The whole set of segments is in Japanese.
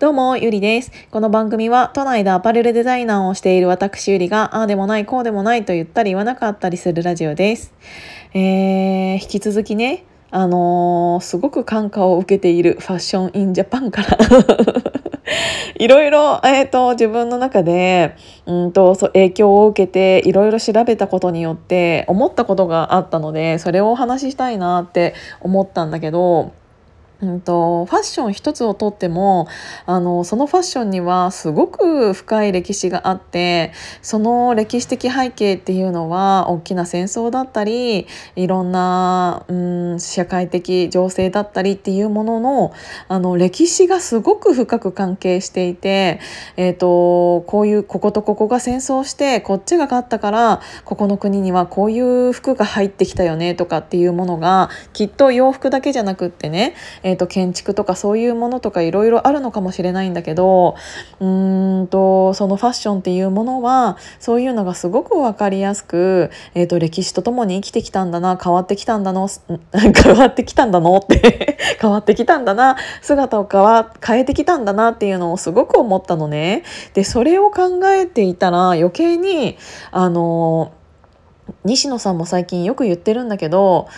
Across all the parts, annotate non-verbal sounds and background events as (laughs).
どうも、ゆりです。この番組は都内でアパレルデザイナーをしている私ゆりが、ああでもない、こうでもないと言ったり言わなかったりするラジオです。えー、引き続きね、あのー、すごく感化を受けているファッションインジャパンから (laughs) いろいろ、えーと、自分の中でうんとそう影響を受けていろいろ調べたことによって思ったことがあったのでそれをお話ししたいなって思ったんだけどうんと、ファッション一つをとってもあのそのファッションにはすごく深い歴史があってその歴史的背景っていうのは大きな戦争だったりいろんな、うん、社会的情勢だったりっていうもののあの歴史がすごく深く関係していて、えーと、こういうこことここが戦争してこっちが勝ったからここの国にはこういう服が入ってきたよねとかっていうものがきっと洋服だけじゃなくってね、えと、建築とかそういうものとかいろいろあるのかもしれないんだけどうーんとそのファッションっていうものはそういうのがすごく分かりやすく、えーと、歴史とともに生きてきたんだな変わってきたんだの (laughs) 変わってきたんだのって (laughs) 変わってきたんだな姿を変わ変えてきたんだなっていうのをすごく思ったのね。でそれを考えていたら余計にあの西野さんも最近よく言ってるんだけど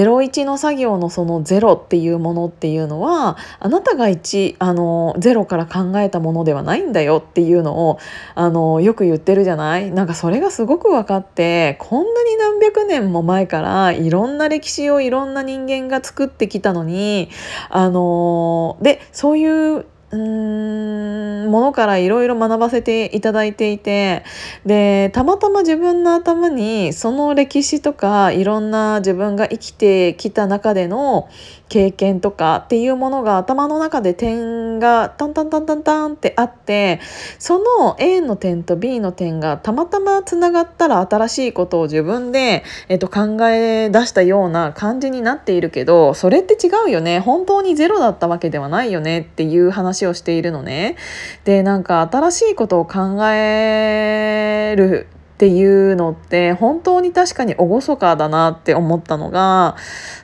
01の作業のその0っていうものっていうのはあなたが1あの0から考えたものではないんだよっていうのをあのよく言ってるじゃない？なんかそれがすごく分かってこんなに何百年も前からいろんな歴史をいろんな人間が作ってきたのにあのでそういううーんものからいろいろ学ばせていただいていてでたまたま自分の頭にその歴史とかいろんな自分が生きてきた中での経験とかっていうものが頭の中で点がタンタンタンタンタンってあってその A の点と B の点がたまたまつながったら新しいことを自分で、えっと、考え出したような感じになっているけどそれって違うよね。本当にゼロだったわけではないよねっていう話をしているのね。でなんか新しいことを考えるっていうのって本当に確かに厳かだなって思ったのが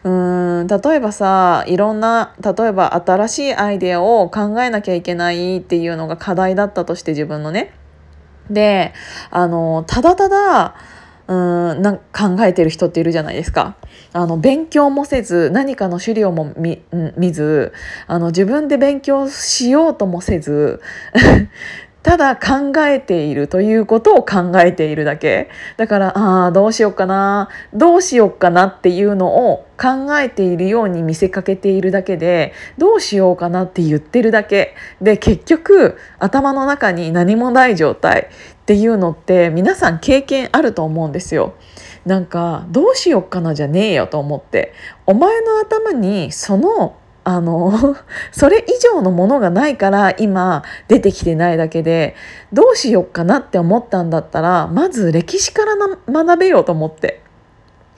うーん例えばさいろんな例えば新しいアイデアを考えなきゃいけないっていうのが課題だったとして自分のね。であのただただうんなん考えてる人っているじゃないですか。あの勉強もせず何かの資料も見見ずあの自分で勉強しようともせずただ考えているということを考えているだけ。だからああどうしようかな。どうしようかなっていうのを考えているように見せかけているだけでどうしようかなって言ってるだけ。で結局頭の中に何もない状態っていうのって皆さん経験あると思うんですよ。なんかどうしようかなじゃねえよと思って。お前の頭にそのあの (laughs) それ以上のものがないから今出てきてないだけでどうしよっかなって思ったんだったらまず歴史から学べようと思って。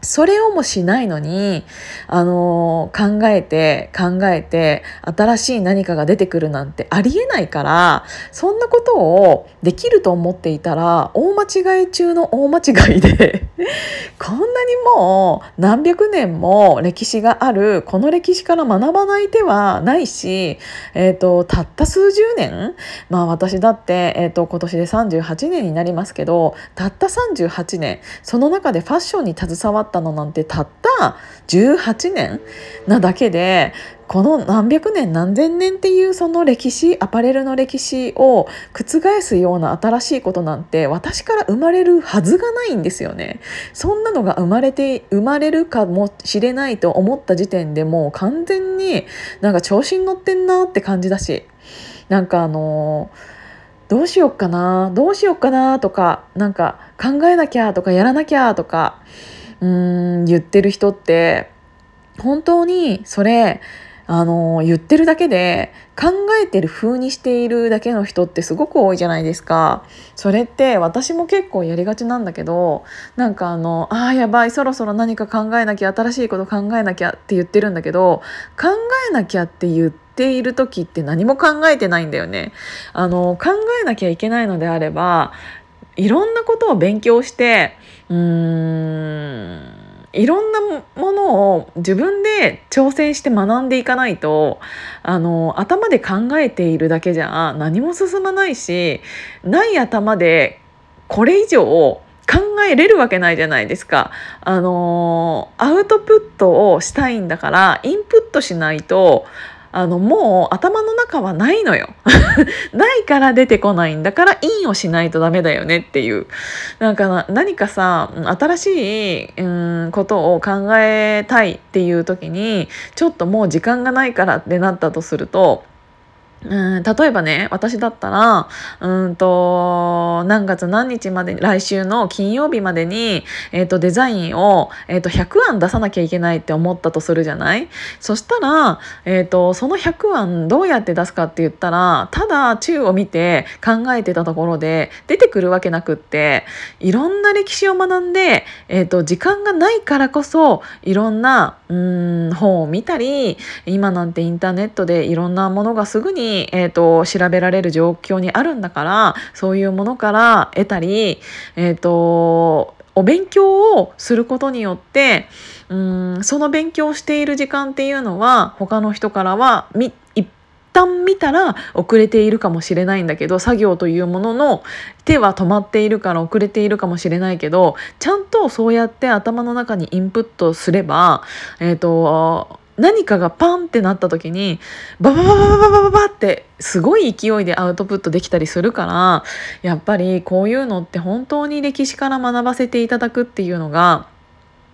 それをもしないのに、あのー、考えて考えて新しい何かが出てくるなんてありえないからそんなことをできると思っていたら大間違い中の大間違いで (laughs) こんなにもう何百年も歴史があるこの歴史から学ばない手はないし、えーと、たった数十年まあ私だって、えーと今年で38年になりますけどたった38年その中でファッションに携わってたのなんてたった18年なだけでこの何百年何千年っていうその歴史アパレルの歴史を覆すような新しいことなんて私から生まれるはずがないんですよね。そんなのが生まれて生まれるかもしれないと思った時点でもう完全になんか調子に乗ってんなって感じだしなんかあのどうしよっかなどうしよっかなとかなんか考えなきゃとかやらなきゃとかうん言ってる人って本当にそれあの言ってるだけで考えてる風にしているだけの人ってすごく多いじゃないですか。それって私も結構やりがちなんだけどなんかあのあーやばいそろそろ何か考えなきゃ新しいこと考えなきゃって言ってるんだけど考えなきゃって言っている時って何も考えてないんだよね。あの考えなきゃいけないのであればいろんなことを勉強してうーんいろんなものを自分で挑戦して学んでいかないとあの頭で考えているだけじゃ何も進まないしない頭でこれ以上考えれるわけないじゃないですか。あのアウトプットをしたいんだからインプットしないとあのもう頭の中はないのよ。(laughs) ないから出てこないんだからインをしないとダメだよねっていう。なんか何かさ新しい、うん、ことを考えたいっていう時にちょっともう時間がないからってなったとするとうん例えばね私だったらうんと何月何日まで来週の金曜日までに、えーと、デザインを、えーと、100案出さなきゃいけないって思ったとするじゃない？そしたら、えーと、その100案どうやって出すかって言ったらただ宙を見て考えてたところで出てくるわけなくっていろんな歴史を学んで、えー、と時間がないからこそいろんなうん本を見たり今なんてインターネットでいろんなものがすぐにえーと、調べられる状況にあるんだからそういうものから得たり、えーと、お勉強をすることによってうんその勉強している時間っていうのは他の人からはみ一旦見たら遅れているかもしれないんだけど作業というものの手は止まっているから遅れているかもしれないけどちゃんとそうやって頭の中にインプットすればえっ、ー、と何かがパンってなった時にバババババババババってすごい勢いでアウトプットできたりするからやっぱりこういうのって本当に歴史から学ばせていただくっていうのが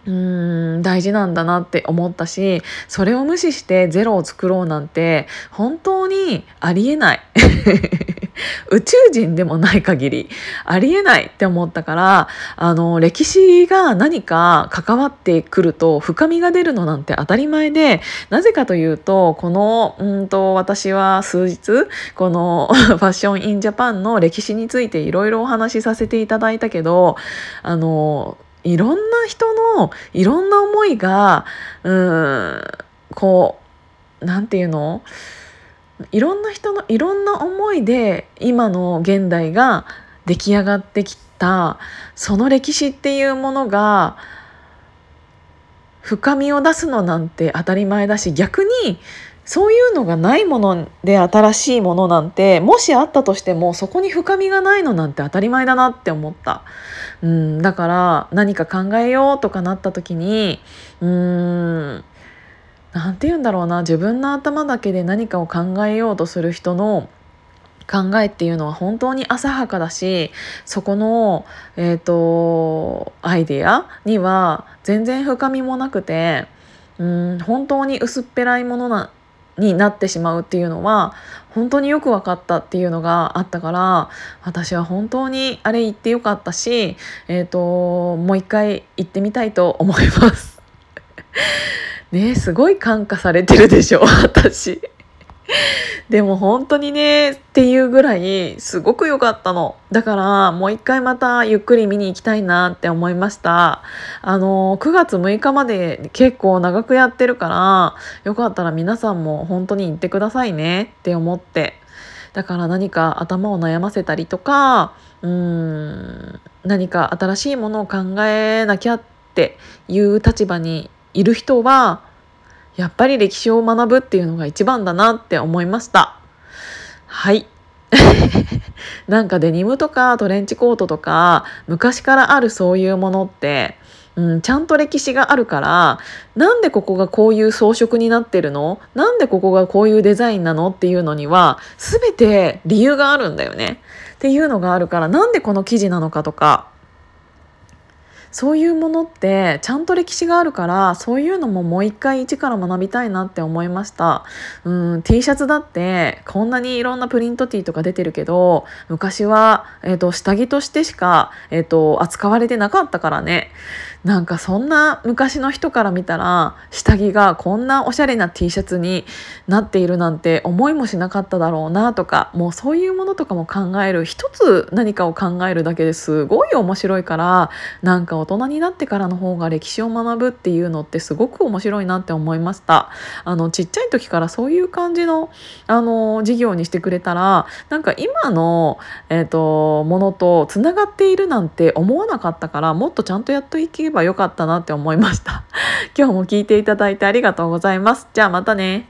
うーん大事なんだなって思ったしそれを無視してゼロを作ろうなんて本当にありえない (laughs) 宇宙人でもない限りありえないって思ったからあの歴史が何か関わってくると深みが出るのなんて当たり前でなぜかというとこのうんと私は数日この (laughs) ファッション・イン・ジャパンの歴史についていろいろお話しさせていただいたけどあのいろんな人のいろんな思いがうんこうなんていうの？いろんな人のいろんな思いで今の現代が出来上がってきたその歴史っていうものが深みを出すのなんて当たり前だし逆にそういうのがないもので新しいものなんてもしあったとしてもそこに深みがないのなんて当たり前だなって思った、うん、だから何か考えようとかなった時にうん何て言うんだろうな自分の頭だけで何かを考えようとする人の考えっていうのは本当に浅はかだしそこの、えーと、アイデアには全然深みもなくてうん本当に薄っぺらいものなになってしまうっていうのは本当によく分かったっていうのがあったから私は本当にあれ言ってよかったし、えーともう一回行ってみたいと思います。ねすごい感化されてるでしょ (laughs) 私。でも本当にねっていうぐらいすごく良かったの。だからもう一回またゆっくり見に行きたいなって思いました。あの9月6日まで結構長くやってるからよかったら皆さんも本当に行ってくださいねって思って。だから何か頭を悩ませたりとかうん何か新しいものを考えなきゃっていう立場にいる人はやっぱり歴史を学ぶっていうのが一番だなって思いました。はい。(laughs) なんかデニムとかトレンチコートとか昔からあるそういうものってうん、ちゃんと歴史があるからなんでここがこういう装飾になってるの？なんでここがこういうデザインなのっていうのには全て理由があるんだよね。っていうのがあるからなんでこの生地なのかとかそういうものってちゃんと歴史があるからそういうのももう一回一から学びたいなって思いました。うん T シャツだってこんなにいろんなプリントティーとか出てるけど昔は、えーと、下着としてしか、えーと扱われてなかったからね。なんかそんな昔の人から見たら下着がこんなおしゃれな T シャツになっているなんて思いもしなかっただろうなとかもうそういうものとかも考える。一つ何かを考えるだけですごい面白いからなんか大人になってからの方が歴史を学ぶっていうのってすごく面白いなって思いました。あのちっちゃい時からそういう感じのあの授業にしてくれたらなんか今の、えーと、ものとつながっているなんて思わなかったからもっとちゃんとやっていけばよかったなって思いました。(laughs) 今日も聞いていただいてありがとうございます。じゃあまたね。